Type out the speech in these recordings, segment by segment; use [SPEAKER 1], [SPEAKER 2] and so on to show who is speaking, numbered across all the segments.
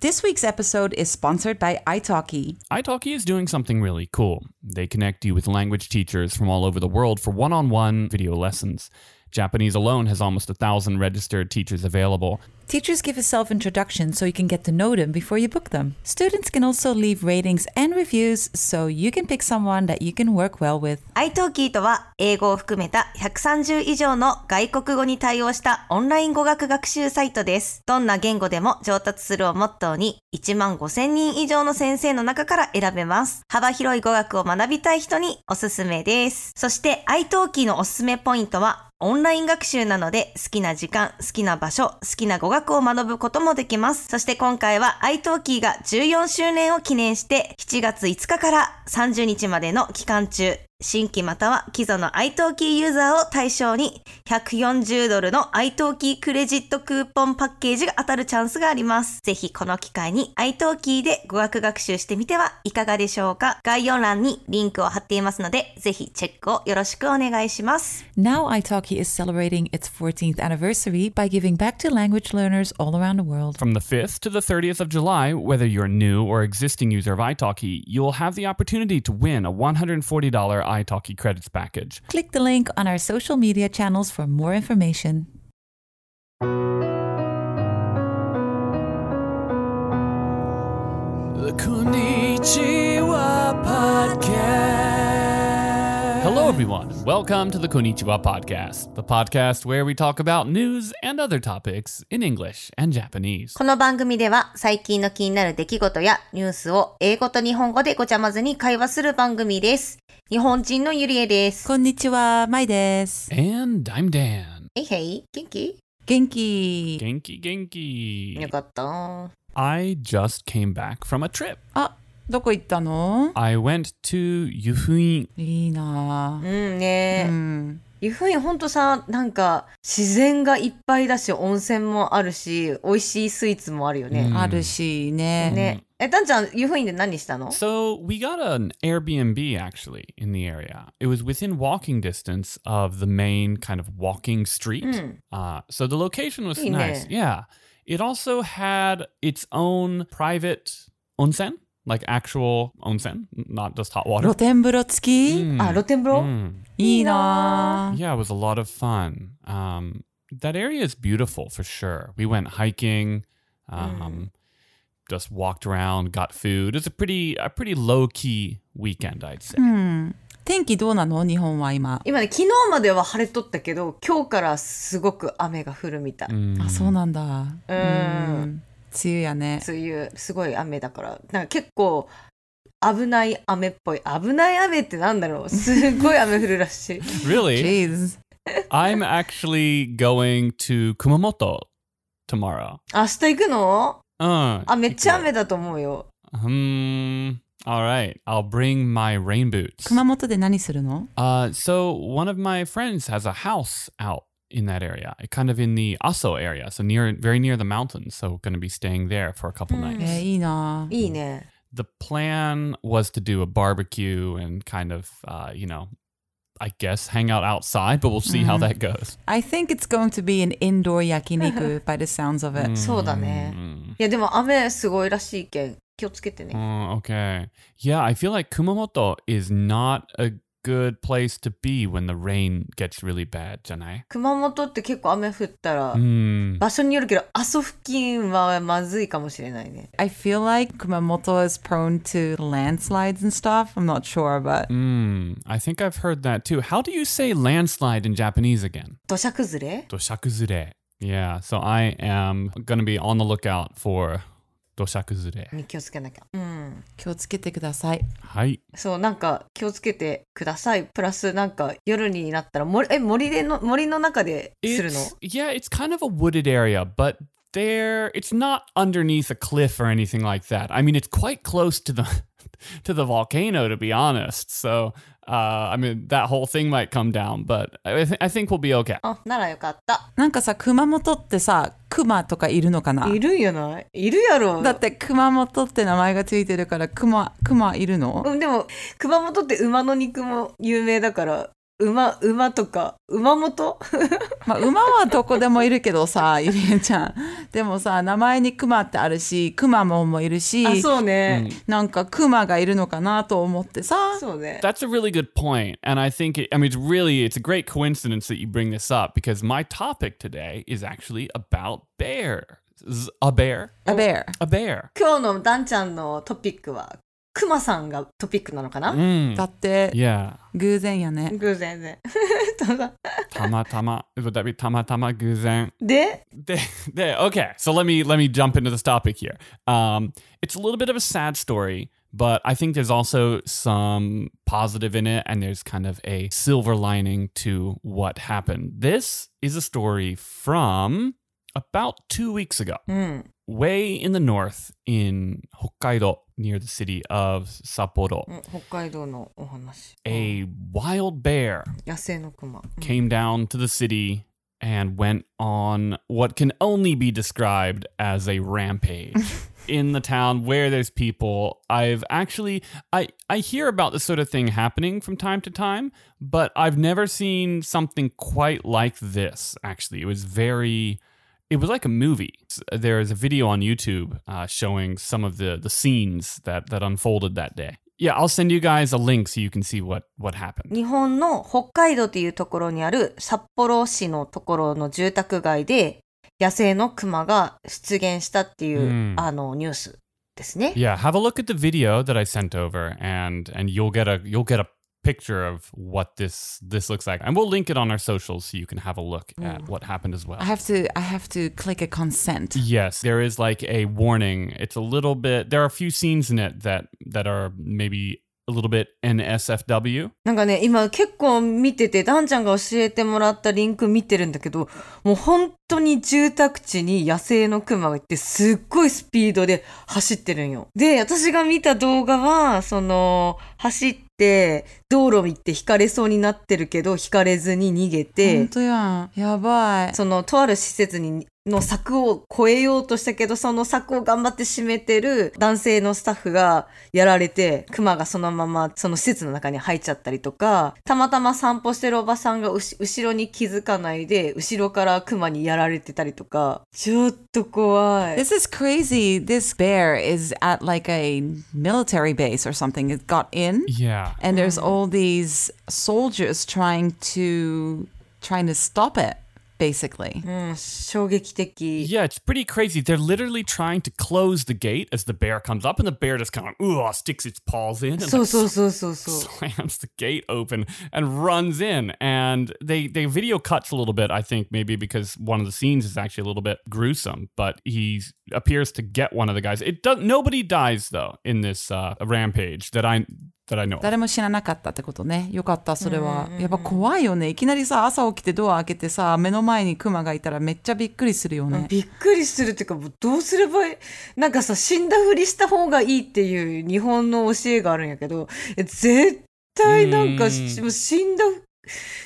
[SPEAKER 1] This week's episode is sponsored by italki.
[SPEAKER 2] italki is doing something really cool. They connect you with language teachers from all over the world for one on one video lessons. Japanese alone has almost a thousand registered teachers available.
[SPEAKER 1] Teachers give a self introduction so you can get to know them before you book them. Students can also leave ratings and reviews so you can pick someone that you can work well with.
[SPEAKER 3] iTalki とは英語を含めた130以上の外国語に対応したオンライン語学学習サイトです。どんな言語でも上達するをモットーに1万5000人以上の先生の中から選べます。幅広い語学を学びたい人におすすめです。そして iTalki のおすすめポイントはオンライン学習なので好きな時間、好きな場所、好きな語学を学ぶこともできます。そして今回は iTalki が14周年を記念して7月5日から30日までの期間中、新規または既存の iTalki ユーザーを対象に140ドルの iTalki クレジットクーポンパッケージが当たるチャンスがあります。ぜひこの機会に iTalki で語学学習してみてはいかがでしょうか概要欄にリンクを貼っていますので、ぜひチェックをよろしくお願いします。
[SPEAKER 1] Now, italki is celebrating its 14th anniversary by giving back to language learners all around the world.
[SPEAKER 2] From the 5th to the 30th of July, whether you're a new or existing user of italki, you'll have the opportunity to win a $140 italki credits package.
[SPEAKER 1] Click the link on our social media channels for more information.
[SPEAKER 2] The Konnichiwa Podcast. Hello, everyone. Welcome to the Konnichiwa Podcast, the podcast where we talk about news and other topics in English and Japanese.
[SPEAKER 3] この番組では最近の気になる出来事やニュースを英語と日本語でごちゃまずに会話する番組です。日本人のゆりえです。
[SPEAKER 1] Konnichiwa, Mai desu.
[SPEAKER 2] And I'm Dan.
[SPEAKER 3] えいへい、元気
[SPEAKER 1] Genki.
[SPEAKER 2] Genki Genki.
[SPEAKER 3] よかった。
[SPEAKER 2] I just came back from a trip.
[SPEAKER 1] あ、どこ行ったの
[SPEAKER 2] I went to Yufuin.
[SPEAKER 1] いいな
[SPEAKER 3] う
[SPEAKER 1] ぁ。
[SPEAKER 3] んね。
[SPEAKER 1] うん。
[SPEAKER 3] 湯布院ほんとさ、なんか自然がいっぱいだし、温泉もあるし、美味しいスイーツもあるよね。
[SPEAKER 1] あるしね。
[SPEAKER 3] ね。え、たんちゃん、湯布院で何したの
[SPEAKER 2] So we got an Airbnb actually in the area. It was within walking distance of the main kind of walking street. Uh, so the location was nice. Yeah. It also had its own private onsen, like actual onsen, not just hot water.
[SPEAKER 1] 露天風呂付き、
[SPEAKER 2] Mm.
[SPEAKER 3] あ、露天風呂、
[SPEAKER 2] Mm.
[SPEAKER 1] いいなぁ。
[SPEAKER 2] Yeah, it was a lot of fun. Um, that area is beautiful for sure. We went hiking, um, just walked around, got food. It's a pretty a pretty low key weekend, I'd say.
[SPEAKER 1] うん。天気どうなの日本は今。
[SPEAKER 3] 今ね、昨日までは晴れとったけど、今日からすごく雨が降るみたい。
[SPEAKER 2] Mm.
[SPEAKER 1] あ、そうなんだ。
[SPEAKER 3] うん
[SPEAKER 1] うん。 梅雨やね。
[SPEAKER 3] そういう、すごい雨だから、なんか結構危ない雨っぽい。危ない雨ってなんだろうすっごい雨降るらしい。
[SPEAKER 2] Really?
[SPEAKER 1] Jeez.
[SPEAKER 2] I'm actually going to Kumamoto tomorrow.
[SPEAKER 3] 明日行くの
[SPEAKER 2] Uh,
[SPEAKER 3] あ、めっちゃ雨だと思うよ。
[SPEAKER 2] Hmm. All right. I'll bring my rain boots.
[SPEAKER 1] 熊本で何するの
[SPEAKER 2] Uh, so one of my friends has a house out in that area, kind of in the Aso area, so near, very near the mountains. So going to be staying there for a couple nights.
[SPEAKER 1] えーいいなぁ。
[SPEAKER 3] いいね。
[SPEAKER 2] The plan was to do a barbecue and kind of, uh, you know, I guess hang out outside, but we'll see how that goes.
[SPEAKER 1] I think it's going to be an indoor yakiniku by the sounds of it.
[SPEAKER 3] そうだね。
[SPEAKER 2] Mm.
[SPEAKER 3] いや、でも雨すごいらしいけん、気をつけてね。
[SPEAKER 2] Oh, okay. Yeah, I feel like Kumamoto is not a good place to be when the rain gets really bad, じゃない
[SPEAKER 3] 熊本って結構雨降ったら、
[SPEAKER 2] Mm.
[SPEAKER 3] 場所によるけど、阿蘇付近はまずいかもしれないね。
[SPEAKER 1] I feel like Kumamoto is prone to landslides and stuff. I'm not sure, but
[SPEAKER 2] Mm, I think I've heard that too. How do you say landslide in Japanese again?
[SPEAKER 3] 土砂崩れ
[SPEAKER 2] Doshakuzure. Yeah, so I am going to be on the lookout for doshakuzure.
[SPEAKER 3] に気をつけなきゃ。うん。
[SPEAKER 1] 気をつけてください。
[SPEAKER 2] はい。
[SPEAKER 3] そう、なんか気をつけてください。プラスなんか夜になったら森、え、森での、森の中でするの
[SPEAKER 2] It's, yeah, it's kind of a wooded area, but there it's not underneath a cliff or anything like that. I mean, it's quite close to the to the volcano to be honest. So, uh, I mean, that whole thing might come down, but I, th- I think we'll be okay.
[SPEAKER 3] あ、ならよかった。
[SPEAKER 1] なんかさ、熊本ってさ、熊とかいるのかな？い
[SPEAKER 3] るんやないいるやろ。
[SPEAKER 1] だって熊本って名前がついてるから熊、熊いるの
[SPEAKER 3] うん、でも、熊本って馬の肉も有名だから、馬、馬とか、馬元
[SPEAKER 1] まあ、馬はどこでもいるけどさ、ゆりえちゃん。でもさ、名前にクマってあるし、クマモンもいるし、
[SPEAKER 3] あ、そうね。
[SPEAKER 1] なんかクマがいるのかなと思ってさ。
[SPEAKER 3] そうね。
[SPEAKER 2] That's a really good point. And I think, it, I mean, it's really, it's a great coincidence that you bring this up because my topic today is actually about bears. A bear?
[SPEAKER 1] A bear.
[SPEAKER 2] A bear.
[SPEAKER 3] 今日のダンちゃんのトピックは、クマさんがトピックなのかな、
[SPEAKER 2] Mm.
[SPEAKER 1] だって、
[SPEAKER 2] Yeah.
[SPEAKER 1] 偶然やね。
[SPEAKER 3] 偶然で。
[SPEAKER 2] Tamatama. Would that be tamatama guzen?
[SPEAKER 3] で、
[SPEAKER 2] They- they- okay, so let me let me jump into this topic here. Um, it's a little bit of a sad story, but I think there's also some positive in it, and there's kind of a silver lining to what happened. This is a story from about two weeks ago,
[SPEAKER 3] mm.
[SPEAKER 2] way in the north in Hokkaido, near the city of Sapporo, a wild bear came down to the city and went on what can only be described as a rampage. in the town where there's people i've actually i i hear about this sort of thing happening from time to time but i've never seen something quite like this actually it was very it was like a movie there is a video on youtube uh, showing some of the the scenes that that unfolded that day yeah i'll send you guys a link so you can see what what happened
[SPEAKER 3] 日本の北海道というところにある札幌市のところの住宅街で野生のクマが出現したっていう、
[SPEAKER 2] うん
[SPEAKER 3] あのニュースですね。
[SPEAKER 2] Yeah, have a look at the video that I sent over and and you'll get a you'll get a picture of what this this looks like. And we'll link it on our socials so you can have a look at what happened as well.
[SPEAKER 1] I have to, I have to click a consent.
[SPEAKER 2] Yes, there is like a warning. It's a little bit there are a few scenes in it that that are maybe a little bit NSFW.
[SPEAKER 3] なんかね、今結構見てて、ダンちゃんが教えてもらったリンク見てるんだけど、もう本当に住宅地に野生のクマがいて、すっごいスピードで走ってるんよ。で、私が見た動画は、その、走って、道路行って引かれそうになってるけど、引かれずに逃げて
[SPEAKER 1] 本、当やん。やばい。
[SPEAKER 3] その、とある施設に、の柵を越えようとしたけど、その柵を頑張って閉めてる男性のスタッフがやられて、熊がそのままその施設の中に入っちゃったりとか、たまたま散歩してるおばさんがうし後ろに気づかないで、後ろから熊にやられてたりとか、ちょっと怖い。
[SPEAKER 1] This is crazy. This bear is at like a military base or something. It got in,
[SPEAKER 2] Yeah.
[SPEAKER 1] and there's all these soldiers trying to trying to stop it, basically.
[SPEAKER 3] Mm,
[SPEAKER 2] yeah, it's pretty crazy. They're literally trying to close the gate as the bear comes up, and the bear just kind of ooh, ah, sticks its paws in and
[SPEAKER 3] so,
[SPEAKER 2] like,
[SPEAKER 3] so, so, so, so.
[SPEAKER 2] slams the gate open and runs in. And they, they video cuts a little bit, I think, maybe because one of the scenes is actually a little bit gruesome, but he appears to get one of the guys. It does nobody dies though in this uh, rampage that I that i know of.
[SPEAKER 1] 誰も知らなかったってことね。よかった、それは。やっぱ怖いよね。いきなりさ、朝起きてドア開けてさ、目の前にクマがいたらめっちゃびっくりするよね。
[SPEAKER 3] びっくりするっていうか、もうどうすればいい？なんかさ、死んだふりした方がいいっていう日本の教えがあるんやけど、え絶対なんか死んだ、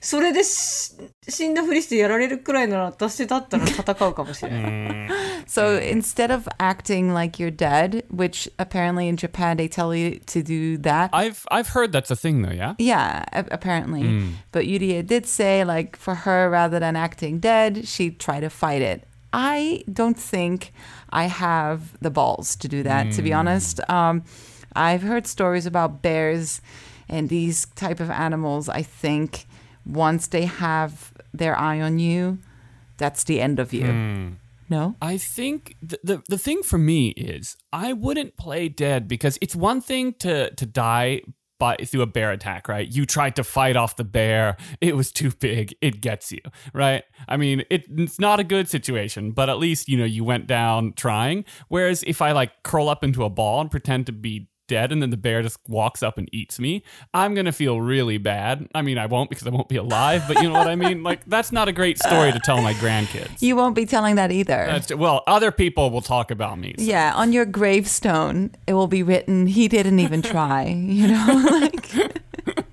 [SPEAKER 3] それでし死んだふりしてやられるくらいなら私だったら戦うかもしれない。
[SPEAKER 2] Mm.
[SPEAKER 1] So instead of acting like you're dead, which apparently in Japan they tell you to do that.
[SPEAKER 2] i've i've heard that's a thing though yeah
[SPEAKER 1] yeah, a- apparently. But Yurie did say, like, for her, rather than acting dead, she'd try to fight it. I don't think I have the balls to do that, to be honest. Um, I've heard stories about bears and these type of animals. I think once they have their eye on you, that's the end of you. No?
[SPEAKER 2] I think the, the the thing for me is I wouldn't play dead because it's one thing to to die by through a bear attack, right? You tried to fight off the bear, it was too big, it gets you, right? I mean, it, it's not a good situation, but at least you know you went down trying. Whereas if I like curl up into a ball and pretend to be dead and then the bear just walks up and eats me, I'm gonna feel really bad. I mean, I won't because I won't be alive, but you know what I mean? Like that's not a great story to tell my grandkids.
[SPEAKER 1] You won't be telling that either.
[SPEAKER 2] That's, well, other people will talk about me. so-
[SPEAKER 1] Yeah, on your gravestone, it will be written, he didn't even try, you know? like,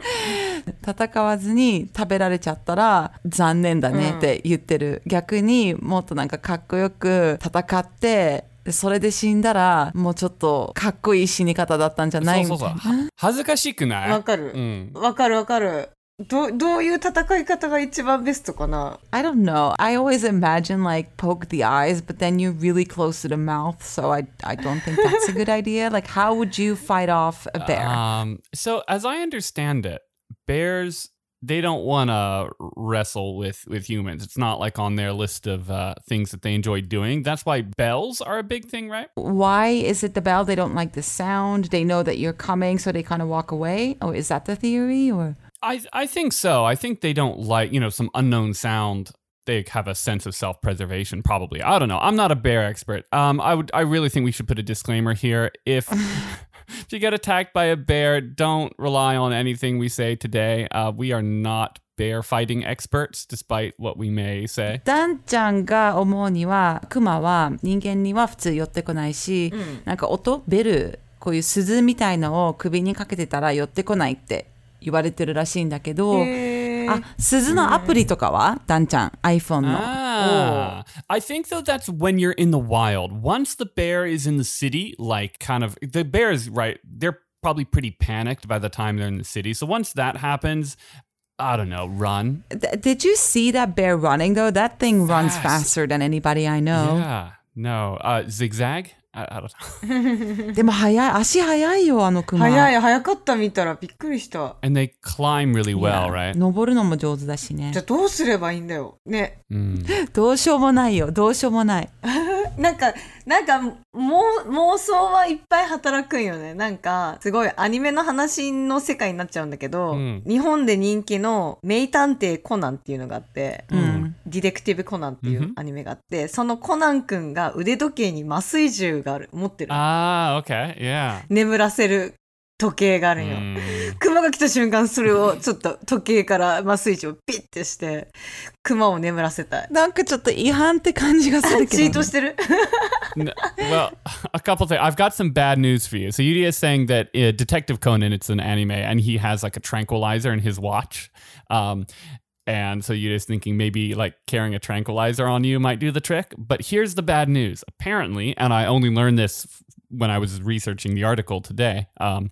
[SPEAKER 1] 戦わずに食べられちゃったら残念だねって言ってる。逆にもっとなんかかっこよく戦って、 でそれで死んだらもうちょっとかっこいい死に方だったんじゃない
[SPEAKER 2] そうそうそう
[SPEAKER 1] みたいな。
[SPEAKER 2] 恥ずかしくない
[SPEAKER 3] わかる
[SPEAKER 2] うん。
[SPEAKER 3] わかるわかる。どどういう戦い方が一番ベストかな
[SPEAKER 1] I don't know. I always imagine like poke the eyes, but then you're really close to the mouth, so I I don't think that's a good idea. Like how would you fight off a bear?
[SPEAKER 2] Um, so as I understand it, bears they don't want to wrestle with with humans. It's not like on their list of uh, things that they enjoy doing. That's why bells are a big thing, right?
[SPEAKER 1] Why is it the bell? They don't like the sound. They know that you're coming, so they kind of walk away. Oh, is that the theory or?
[SPEAKER 2] I I think so. I think they don't like you know some unknown sound. They have a sense of self preservation, probably. I don't know. I'm not a bear expert. Um, I would. I really think we should put a disclaimer here. If if you get attacked by a bear, don't rely on anything we say today. Uh, we are not bear fighting experts, despite what we may say.
[SPEAKER 1] ダンちゃんが思うにはクマは人間には普通寄ってこないし、なんか音ベルこういう鈴みたいのを首にかけてたら寄ってこないって言われてるらしいんだけど、 あ鈴のアプリとかは、ダンちゃん iPhone の。
[SPEAKER 2] Ah, I think though that's when you're in the wild. Once the bear is in the city, like kind of the bear is right. They're probably pretty panicked by the time they're in the city. So once that happens, I don't know, run.
[SPEAKER 1] Th- Did you see that bear running though? That thing runs
[SPEAKER 2] Fast.
[SPEAKER 1] faster than anybody I know.
[SPEAKER 2] Yeah, no, uh, zigzag. I don't know.
[SPEAKER 1] でも速い、足速いよ、あのクマ。
[SPEAKER 3] 早い早かった見たらびっくりした。
[SPEAKER 2] And they climb really well, right?
[SPEAKER 1] 登るのも上手だしね
[SPEAKER 3] じゃ。あどうすればいいんだよ。ね。
[SPEAKER 2] Mm.
[SPEAKER 1] どうしようもないよ、どうしようもない。
[SPEAKER 3] なんか、なんか、もう、妄想はいっぱい働くんよね。なんか、すごいアニメの話の世界になっちゃうんだけど、
[SPEAKER 2] うん
[SPEAKER 3] 日本で人気の名探偵コナンっていうのがあって、
[SPEAKER 1] うん。
[SPEAKER 3] ディテクティブコナンっていうアニメがあって、そのコナンくんが腕時計に麻酔銃がある、持ってる。
[SPEAKER 2] Ah, okay, yeah.
[SPEAKER 3] 眠らせる時計があるんよ。
[SPEAKER 2] Mm.
[SPEAKER 3] 熊が来た瞬間それをちょっと時計から麻酔銃をピッてして、熊を眠らせたい。
[SPEAKER 1] なんかちょっと違反って感じがするけど、
[SPEAKER 3] チートしてる
[SPEAKER 2] No, well, a couple things. I've got some bad news for you. So Yudia is saying that uh, Detective Conan, it's an anime, and he has like a tranquilizer in his watch. Um, and so Yudia's thinking maybe like carrying a tranquilizer on you might do the trick. But here's the bad news. Apparently, and I only learned this when I was researching the article today, um,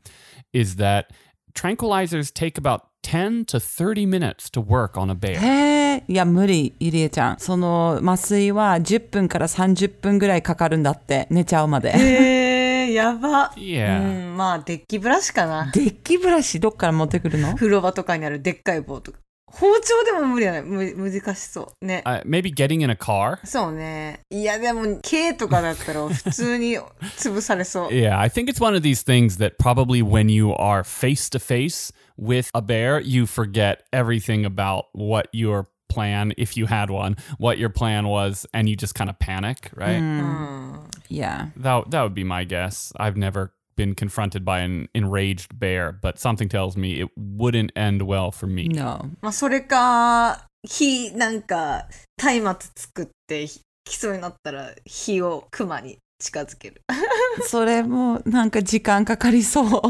[SPEAKER 2] is that tranquilizers take about 10 to 30 minutes to work on a bear.
[SPEAKER 1] へえ、いや無理、ゆりえちゃん。その麻酔は10分から30分ぐらいかかるんだって、寝ちゃうまで。
[SPEAKER 3] えー、やば。
[SPEAKER 2] Yeah.
[SPEAKER 3] うん、まあ、デッキブラシかな。
[SPEAKER 1] デッキブラシどっから持ってくるの
[SPEAKER 3] 風呂場とかにあるでっかい棒とか。 包丁でも無理やない。む難しそう。ね。
[SPEAKER 2] Uh, maybe getting in a car.
[SPEAKER 3] そうね。いや、でも、K とかだったら普通に潰されそう。
[SPEAKER 2] Yeah, I think it's one of these things that probably when you are face to face with a bear, you forget everything about what your plan, if you had one, what your plan was, and you just kind of panic, right?
[SPEAKER 1] いや。
[SPEAKER 2] That that would be my guess. I've never been confronted by an enraged bear, but something tells me it wouldn't end well for me.
[SPEAKER 1] No.
[SPEAKER 3] まあ、それか、火、なんか、松明作って、来そうになったら、火を熊に 近づける。
[SPEAKER 1] それもなんか時間かかりそう。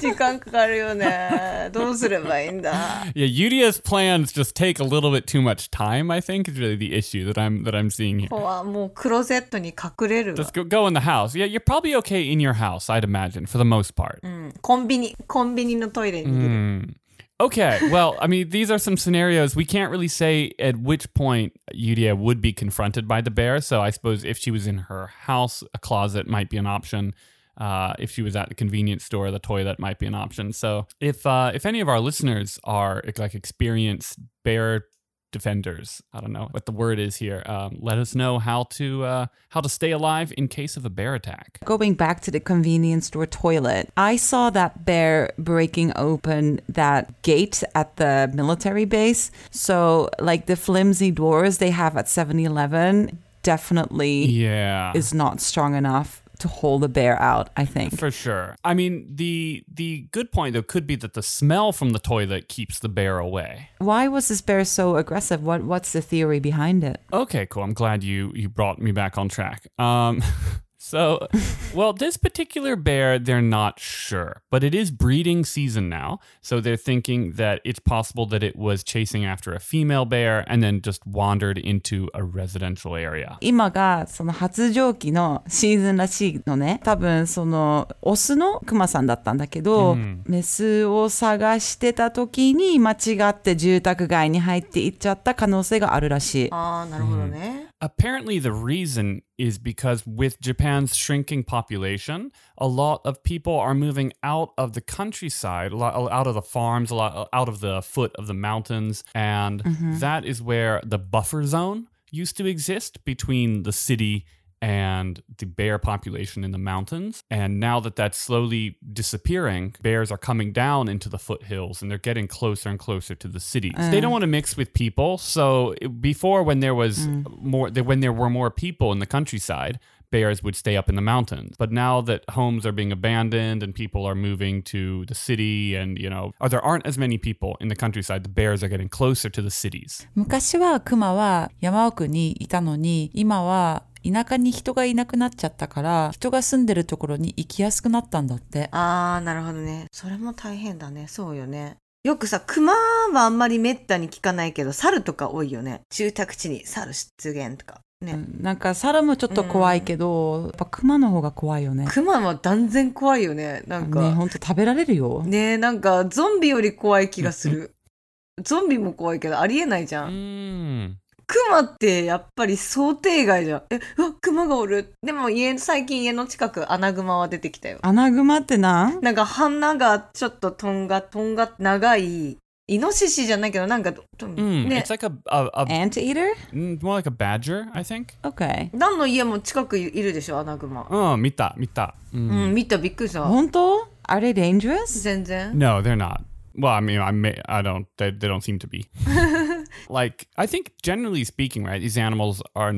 [SPEAKER 3] 時間かかるよね。どうすればいいんだ
[SPEAKER 2] Yeah, Yudia's plans just take a little bit too much time. I think is really the issue that I'm that I'm seeing here.
[SPEAKER 3] もうクローゼットに隠れるわ
[SPEAKER 2] Just go, go in the house. Yeah, you're probably okay in your house, I'd imagine, for the most part.
[SPEAKER 3] うんコンビニ、コンビニのトイレに入れる。
[SPEAKER 2] Mm. Okay, well, I mean, these are some scenarios. We can't really say at which point Yurie would be confronted by the bear. So I suppose if she was in her house, a closet might be an option. Uh, if she was at the convenience store, the toilet might be an option. So if uh, if any of our listeners are like experienced bear defenders, I don't know what the word is here. Um, let us know how to uh, how to stay alive in case of a bear attack.
[SPEAKER 1] Going back to the convenience store toilet, I saw that bear breaking open that gate at the military base. So, like the flimsy doors they have at 7 Eleven definitely
[SPEAKER 2] Yeah.
[SPEAKER 1] is not strong enough to hold a bear out, I think.
[SPEAKER 2] For sure. I mean, the the good point though could be that the smell from the toilet keeps the bear away.
[SPEAKER 1] Why was this bear so aggressive? What What's the theory behind it?
[SPEAKER 2] Okay, cool. I'm glad you you brought me back on track. Um, So, well, this particular bear, they're not sure, but it is breeding season now. So they're thinking that it's possible that it was chasing after a female bear and then just wandered into a residential area.
[SPEAKER 1] 今がその発情期のシーズンらしいのね。多分そのオスのクマさんだったんだけど、メスを探してた時に間違って住宅街に入っていっちゃった可能性があるらしい。
[SPEAKER 3] ああ、なるほどね。
[SPEAKER 2] Apparently, the reason is because with Japan's shrinking population, a lot of people are moving out of the countryside, uh, out of the farms, a lot uh, out of the foot of the mountains, and mm-hmm. that is where the buffer zone used to exist between the city and the bear population in the mountains. And now that that's slowly disappearing, bears are coming down into the foothills and they're getting closer and closer to the cities. They don't want to mix with people. So it- before, when there was more, when there were more people in the countryside, bears would stay up in the mountains. But now that homes are being abandoned and people are moving to the city and, you know, or there aren't as many people in the countryside, the bears are getting closer to the cities.
[SPEAKER 1] 昔はクマは山奥にいたのに、今は 田舎に人がいなくなっちゃったから、人が住んでるところに行きやすくなったんだって。
[SPEAKER 3] ああ、なるほどね。それも大変だね。そうよね。よくさ、熊はあんまりめったに聞かないけど、猿とか多いよね。住宅地に猿出現とか。ね。
[SPEAKER 1] なんか猿もちょっと怖いけど、やっぱクマの方が怖いよね。
[SPEAKER 3] 熊は断然怖いよね。なんか。
[SPEAKER 1] ね、ほんと食べられるよ。
[SPEAKER 3] ねなんかゾンビより怖い気がする。ゾンビも怖いけどありえないじゃん。
[SPEAKER 2] Mm.
[SPEAKER 3] クマってやっぱり想定外じゃん。え、うわ、クマがおる。でも家、最近家の近く、アナグマは出てきたよ。
[SPEAKER 1] アナグマってなん？
[SPEAKER 3] なんか、鼻がちょっととんが、とんが、長い。イノシシじゃないけど、なんか、う
[SPEAKER 2] ん、
[SPEAKER 3] ね。
[SPEAKER 2] It's like a... a, a
[SPEAKER 1] Anteater?、
[SPEAKER 2] Mm, more like a badger, I think.
[SPEAKER 1] Okay.
[SPEAKER 3] 何の家も近くいるでしょ、アナグマ。
[SPEAKER 2] うん、見た、見た。
[SPEAKER 3] う
[SPEAKER 2] ん、う
[SPEAKER 3] ん、見た、びっくりした。
[SPEAKER 1] 本当？Are they dangerous?
[SPEAKER 3] 全然。
[SPEAKER 2] No, they're not. Well, I mean, I, may, I don't... They, they don't seem to be. like, I think generally speaking, right, these animals are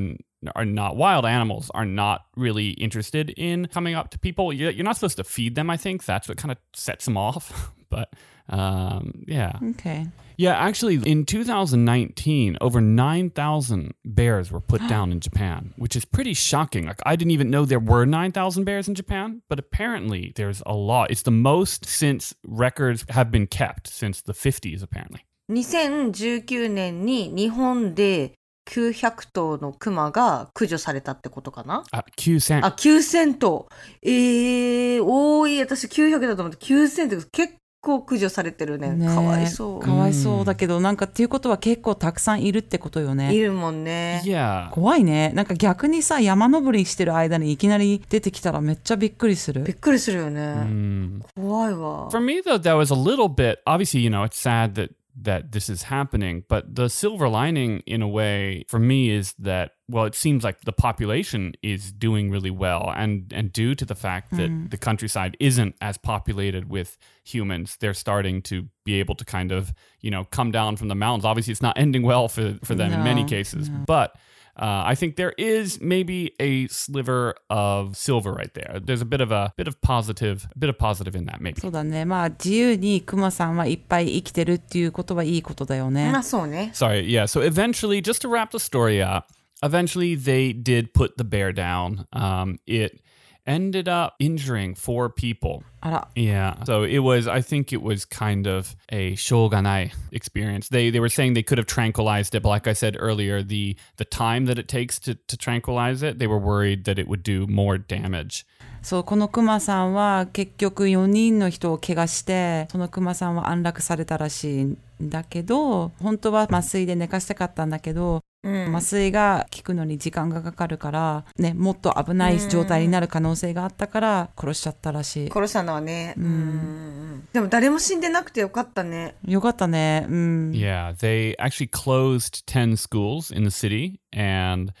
[SPEAKER 2] are not wild animals are not really interested in coming up to people. You're, you're not supposed to feed them. I think that's what kind of sets them off. but um, yeah,
[SPEAKER 1] Okay.
[SPEAKER 2] yeah. Actually, in 2019, over 9,000 bears were put down in Japan, which is pretty shocking. Like, I didn't even know there were 9,000 bears in Japan, but apparently there's a lot. It's the most since records have been kept since the 50s, apparently.
[SPEAKER 3] 2019年に日本で900頭のクマが駆除されたってことかな
[SPEAKER 2] ？Uh, Q-san.
[SPEAKER 3] あ、9000頭。えー、多い。私900だと思って9000って結構駆除されてるね。
[SPEAKER 1] ね
[SPEAKER 3] かわいそう。
[SPEAKER 1] かわいそうだけど、なんかっていうことは結構たくさんいるってことよ
[SPEAKER 3] い
[SPEAKER 1] ね。
[SPEAKER 3] るもんね。
[SPEAKER 2] yeah.
[SPEAKER 1] 怖いね。なんか逆にさ、山登りしてる間にいきなり出てきたらめっちゃびっくりする。
[SPEAKER 3] びっくりするよね。
[SPEAKER 2] Mm.
[SPEAKER 3] 怖いわ。
[SPEAKER 2] For me, though, that was a little bit obviously, you know, it's sad that that this is happening, but the silver lining in a way for me is that well, it seems like the population is doing really well and and due to the fact that hmm. the countryside isn't as populated with humans, they're starting to be able to kind of, you know, come down from the mountains. Obviously, it's not ending well for for them in many
[SPEAKER 1] No,
[SPEAKER 2] cases, but uh, I think there is maybe a sliver of silver right there. There's a bit of a bit of positive, a bit of positive in that maybe.
[SPEAKER 1] そうだね。まあ自由にクマさんはいっぱい生きてるっていうことはいいことだよね。
[SPEAKER 3] まあそうね。
[SPEAKER 2] Sorry, yeah. So eventually, just to wrap the story up, eventually they did put the bear down. Um, it ended up injuring four people.
[SPEAKER 1] あら。
[SPEAKER 2] Yeah. So it was, I think it was kind of a shoganai experience. They they were saying they could have tranquilized it, but like I said earlier, the the time that it takes to, to tranquilize it, they were worried that it would do more damage.
[SPEAKER 1] そう、このクマさんは結局4人の人を怪我して、そのクマさんは安楽されたらしいん だけど、本当は麻酔で寝かしたかったんだけど、
[SPEAKER 3] うん。
[SPEAKER 1] 麻酔が効くのに時間がかかるから、ね、もっと危ない状態になる可能性があったから殺しちゃったらし
[SPEAKER 3] 殺したのはね。うん。でも誰も死んでなくてよかったね。
[SPEAKER 1] い。よかったね。うん。
[SPEAKER 2] Yeah, they actually closed 10 schools in the city and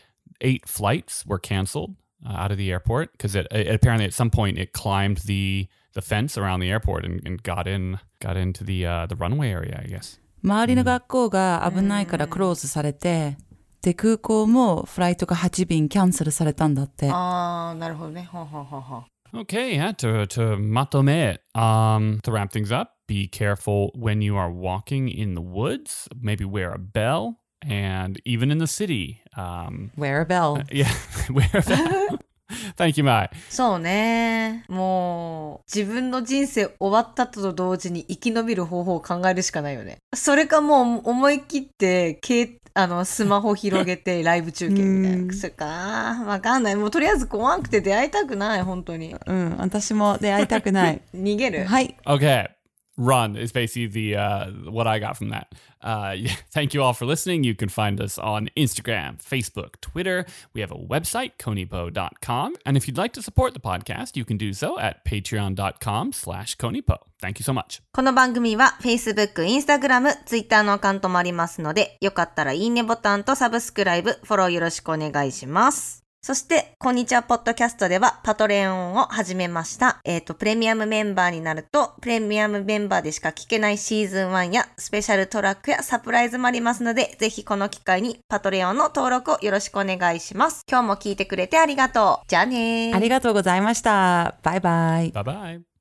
[SPEAKER 2] eight flights were canceled uh, out of the airport because it, it apparently at some point it climbed the the fence around the airport and, and got in got into the uh, the runway area, I guess.
[SPEAKER 1] 周りの学校が危ないからクローズされて、で、空港もフライトが8便キャンセルされたんだって。
[SPEAKER 3] ああ、なるほどね。ほうほうほうほう。
[SPEAKER 2] Okay, yeah, to to matome it. Um to wrap things up, be careful when you are walking in the woods, maybe wear a bell and even in the city. Um
[SPEAKER 1] Wear a bell.
[SPEAKER 2] yeah, wear a bell. Thank you, Mai.
[SPEAKER 3] そうね。もう、自分の人生終わったと同時に生き延びる方法を考えるしかないよね。それかもう思い切って、けあの、スマホ広げて ライブ中継みたいな。それか、わかんない。もうとりあえず怖くて出会いたくない、本当に。
[SPEAKER 1] うん、私も出会いたくない。
[SPEAKER 3] 逃げる。
[SPEAKER 1] はい。
[SPEAKER 2] Okay. Run is basically the uh, what I got from that. Uh, yeah, thank you all for listening. You can find us on Instagram, Facebook, Twitter. We have a website, conipo.com. And if you'd like to support the podcast, you can do so at patreon.com slash conipo. Thank you so much.
[SPEAKER 3] この番組は Facebook、Instagram、Twitter のアカウントもありますので、よかったらいいねボタンとサブスクライブ、フォローよろしくお願いします。 そして、こんにちは、ポッドキャストでは、パトレオンを始めました。えっ、と、プレミアムメンバーになると、プレミアムメンバーでしか聞けないシーズン1や、スペシャルトラックやサプライズもありますので、ぜひこの機会に、パトレオンの登録をよろしくお願いします。今日も聞いてくれてありがとう。じゃあねー。
[SPEAKER 1] ありがとうございました。バイバイ。
[SPEAKER 2] Bye bye.